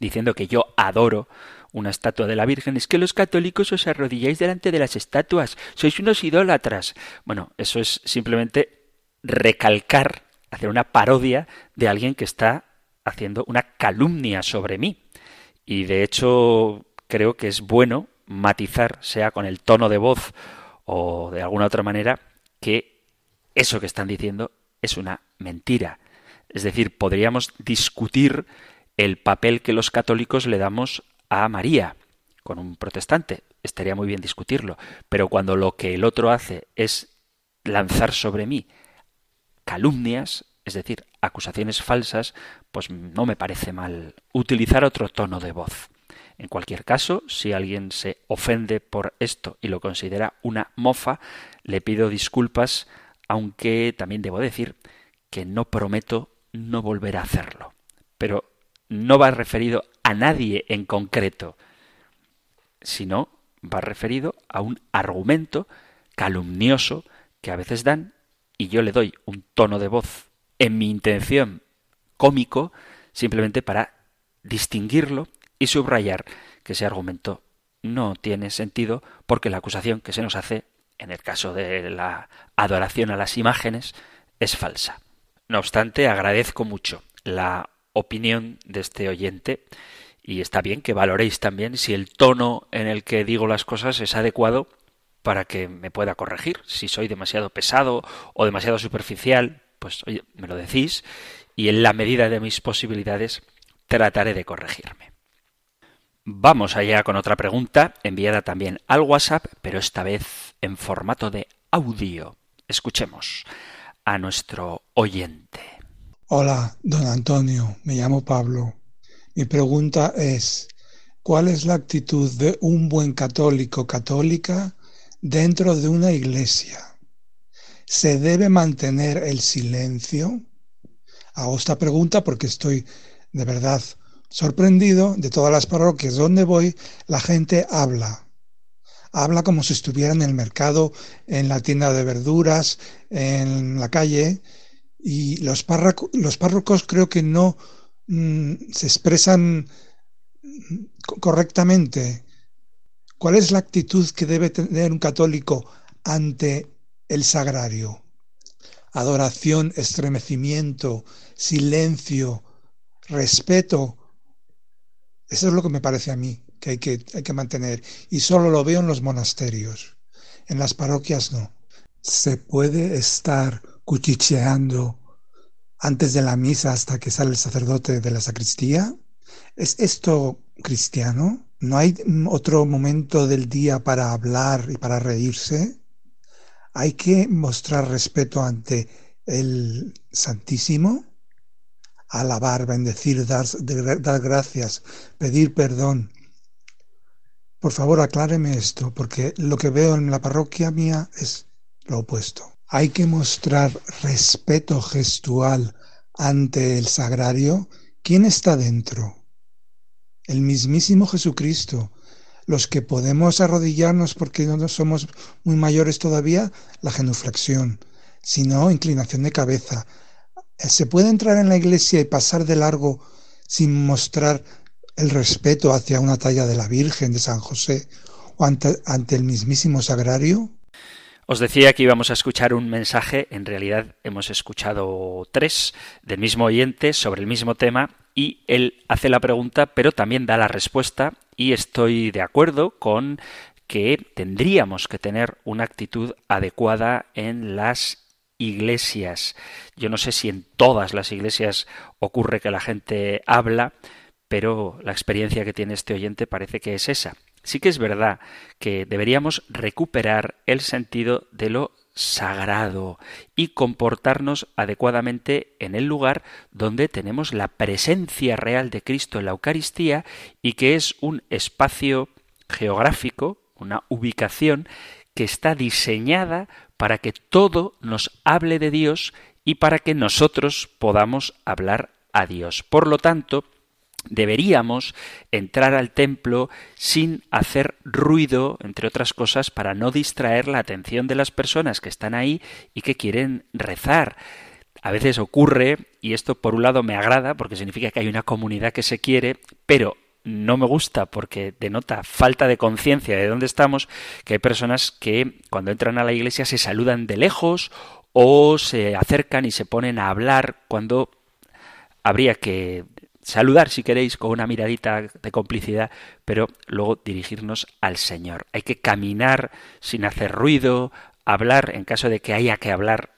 diciendo que yo adoro una estatua de la Virgen, es que los católicos os arrodilláis delante de las estatuas, sois unos idólatras. Bueno, eso es simplemente recalcar, hacer una parodia de alguien que está haciendo una calumnia sobre mí. Y de hecho creo que es bueno matizar, sea con el tono de voz o de alguna otra manera, que eso que están diciendo es una mentira. Es decir, podríamos discutir el papel que los católicos le damos a María con un protestante. Estaría muy bien discutirlo. Pero cuando lo que el otro hace es lanzar sobre mí calumnias, es decir, acusaciones falsas, pues no me parece mal utilizar otro tono de voz. En cualquier caso, si alguien se ofende por esto y lo considera una mofa, le pido disculpas, aunque también debo decir que no prometo no volver a hacerlo. Pero no va referido a nadie en concreto, sino va referido a un argumento calumnioso que a veces dan y yo le doy un tono de voz en mi intención cómico simplemente para distinguirlo y subrayar que ese argumento no tiene sentido porque la acusación que se nos hace, en el caso de la adoración a las imágenes, es falsa. No obstante, agradezco mucho la opinión de este oyente y está bien que valoréis también si el tono en el que digo las cosas es adecuado para que me pueda corregir. Si soy demasiado pesado o demasiado superficial, pues oye, me lo decís y en la medida de mis posibilidades trataré de corregirme. Vamos allá con otra pregunta, enviada también al WhatsApp, pero esta vez en formato de audio. Escuchemos a nuestro oyente. Hola, don Antonio, me llamo Pablo. Mi pregunta es, ¿cuál es la actitud de un buen católico católica dentro de una iglesia? ¿Se debe mantener el silencio? Hago esta pregunta porque estoy de verdad sorprendido de todas las parroquias donde voy, la gente habla. Habla como si estuviera en el mercado, en la tienda de verduras, en la calle, y los, párrocos creo que no mm, se expresan correctamente. ¿Cuál es la actitud que debe tener un católico ante el sagrario? Adoración, estremecimiento, silencio, respeto. Eso es lo que me parece a mí que hay que, hay que mantener. Y solo lo veo en los monasterios. En las parroquias no. Se puede estar cuchicheando antes de la misa hasta que sale el sacerdote de la sacristía? ¿Es esto cristiano? ¿No hay otro momento del día para hablar y para reírse? ¿Hay que mostrar respeto ante el Santísimo? Alabar, bendecir, dar, dar gracias, pedir perdón. Por favor, acláreme esto, porque lo que veo en la parroquia mía es lo opuesto. Hay que mostrar respeto gestual ante el sagrario. ¿Quién está dentro? El mismísimo Jesucristo. Los que podemos arrodillarnos porque no somos muy mayores todavía, la genuflexión. Si no, inclinación de cabeza. ¿Se puede entrar en la iglesia y pasar de largo sin mostrar el respeto hacia una talla de la Virgen de San José o ante, ante el mismísimo sagrario? Os decía que íbamos a escuchar un mensaje, en realidad hemos escuchado tres del mismo oyente sobre el mismo tema y él hace la pregunta pero también da la respuesta y estoy de acuerdo con que tendríamos que tener una actitud adecuada en las iglesias. Yo no sé si en todas las iglesias ocurre que la gente habla, pero la experiencia que tiene este oyente parece que es esa. Sí que es verdad que deberíamos recuperar el sentido de lo sagrado y comportarnos adecuadamente en el lugar donde tenemos la presencia real de Cristo en la Eucaristía y que es un espacio geográfico, una ubicación que está diseñada para que todo nos hable de Dios y para que nosotros podamos hablar a Dios. Por lo tanto, deberíamos entrar al templo sin hacer ruido, entre otras cosas, para no distraer la atención de las personas que están ahí y que quieren rezar. A veces ocurre, y esto por un lado me agrada, porque significa que hay una comunidad que se quiere, pero no me gusta porque denota falta de conciencia de dónde estamos, que hay personas que cuando entran a la iglesia se saludan de lejos o se acercan y se ponen a hablar cuando habría que saludar si queréis con una miradita de complicidad, pero luego dirigirnos al Señor. Hay que caminar sin hacer ruido, hablar en caso de que haya que hablar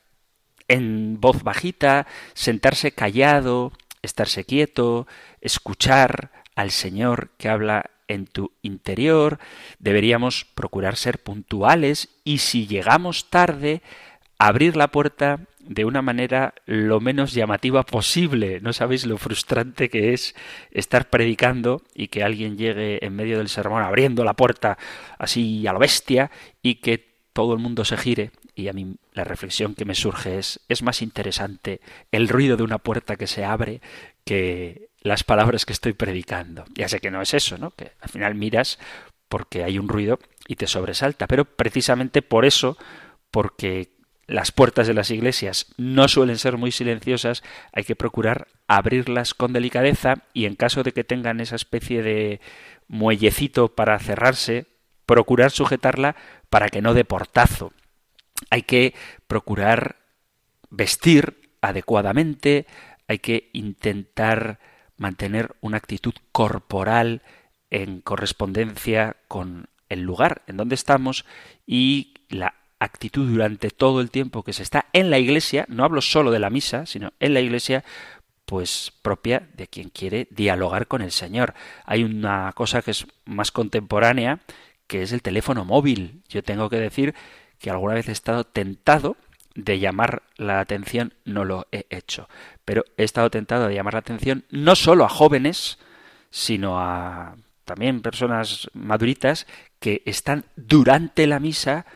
en voz bajita, sentarse callado, estarse quieto, escuchar al Señor que habla en tu interior, deberíamos procurar ser puntuales y si llegamos tarde, abrir la puerta de una manera lo menos llamativa posible. No sabéis lo frustrante que es estar predicando y que alguien llegue en medio del sermón abriendo la puerta así a lo bestia y que todo el mundo se gire. Y a mí la reflexión que me surge es, es más interesante el ruido de una puerta que se abre que las palabras que estoy predicando. Ya sé que no es eso, ¿no? Que al final miras porque hay un ruido y te sobresalta. Pero precisamente por eso, porque las puertas de las iglesias no suelen ser muy silenciosas, hay que procurar abrirlas con delicadeza y en caso de que tengan esa especie de muellecito para cerrarse, procurar sujetarla para que no dé portazo. Hay que procurar vestir adecuadamente, hay que intentar mantener una actitud corporal en correspondencia con el lugar en donde estamos y la actitud durante todo el tiempo que se está en la iglesia, no hablo solo de la misa, sino en la iglesia, pues propia de quien quiere dialogar con el Señor. Hay una cosa que es más contemporánea, que es el teléfono móvil. Yo tengo que decir que alguna vez he estado tentado de llamar la atención, no lo he hecho, pero he estado tentado de llamar la atención no solo a jóvenes, sino a también personas maduritas que están durante la misa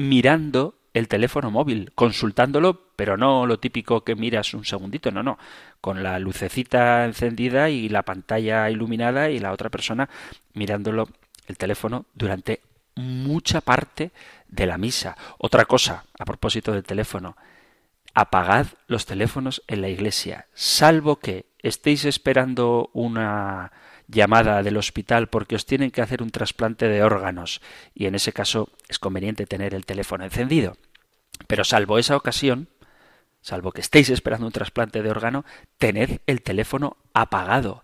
mirando el teléfono móvil, consultándolo, pero no lo típico que miras un segundito, no, no, con la lucecita encendida y la pantalla iluminada y la otra persona mirándolo el teléfono durante mucha parte de la misa. Otra cosa, a propósito del teléfono, apagad los teléfonos en la iglesia, salvo que estéis esperando una llamada del hospital porque os tienen que hacer un trasplante de órganos y en ese caso es conveniente tener el teléfono encendido. Pero salvo esa ocasión, salvo que estéis esperando un trasplante de órgano, tened el teléfono apagado.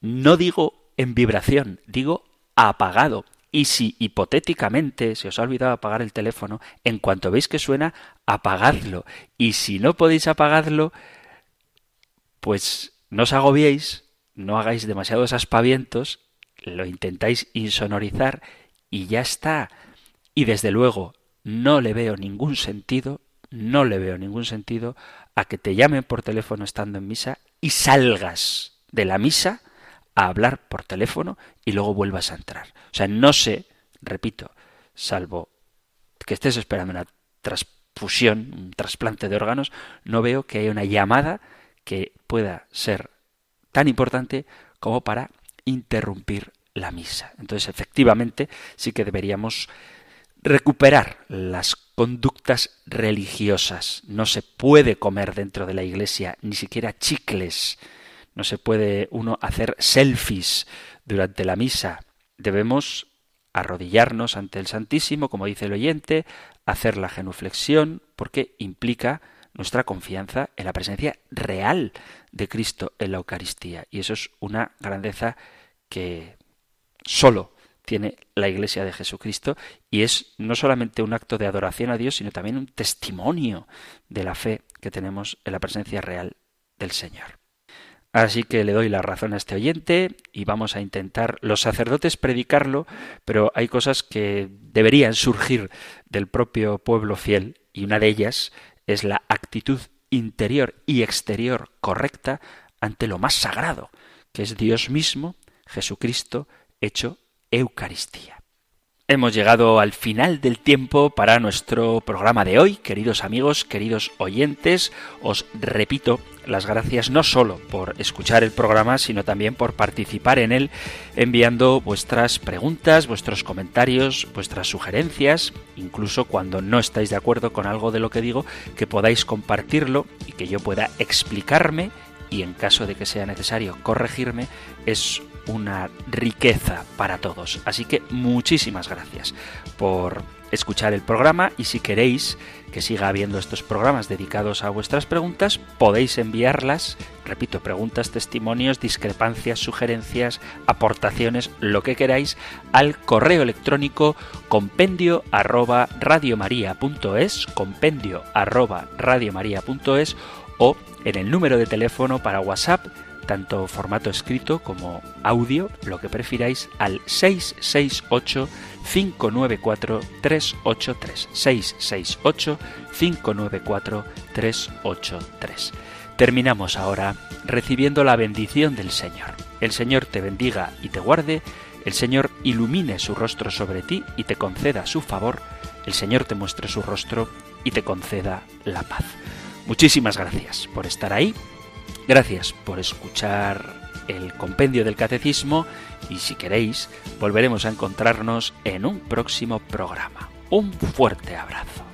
No digo en vibración, digo apagado. Y si hipotéticamente se os ha olvidado apagar el teléfono, en cuanto veis que suena, apagadlo. Y si no podéis apagarlo, pues no os agobiéis, no hagáis demasiados aspavientos, lo intentáis insonorizar y ya está. Y desde luego no le veo ningún sentido, no le veo ningún sentido a que te llamen por teléfono estando en misa y salgas de la misa a hablar por teléfono y luego vuelvas a entrar. O sea, no sé, repito, salvo que estés esperando una transfusión, un trasplante de órganos, no veo que haya una llamada que pueda ser tan importante como para interrumpir la misa. Entonces, efectivamente, sí que deberíamos recuperar las conductas religiosas. No se puede comer dentro de la iglesia, ni siquiera chicles. No se puede uno hacer selfies durante la misa. Debemos arrodillarnos ante el Santísimo, como dice el oyente, hacer la genuflexión, porque implica nuestra confianza en la presencia real de Cristo en la Eucaristía. Y eso es una grandeza que solo tiene la Iglesia de Jesucristo y es no solamente un acto de adoración a Dios, sino también un testimonio de la fe que tenemos en la presencia real del Señor. Así que le doy la razón a este oyente y vamos a intentar los sacerdotes predicarlo, pero hay cosas que deberían surgir del propio pueblo fiel y una de ellas es la actitud interior y exterior correcta ante lo más sagrado, que es Dios mismo, Jesucristo, hecho Eucaristía. Hemos llegado al final del tiempo para nuestro programa de hoy. Queridos amigos, queridos oyentes, os repito las gracias no solo por escuchar el programa, sino también por participar en él enviando vuestras preguntas, vuestros comentarios, vuestras sugerencias, incluso cuando no estáis de acuerdo con algo de lo que digo, que podáis compartirlo y que yo pueda explicarme y en caso de que sea necesario corregirme, es una riqueza para todos. Así que muchísimas gracias por escuchar el programa y si queréis que siga habiendo estos programas dedicados a vuestras preguntas, podéis enviarlas, repito, preguntas, testimonios, discrepancias, sugerencias, aportaciones, lo que queráis, al correo electrónico compendio arroba radiomaria.es, compendio arroba radiomaria.es o en el número de teléfono para WhatsApp tanto formato escrito como audio, lo que prefiráis, al 668 594 383. 668 594 383. Terminamos ahora recibiendo la bendición del Señor. El Señor te bendiga y te guarde, el Señor ilumine su rostro sobre ti y te conceda su favor, el Señor te muestre su rostro y te conceda la paz. Muchísimas gracias por estar ahí Gracias por escuchar el compendio del catecismo y si queréis volveremos a encontrarnos en un próximo programa. Un fuerte abrazo.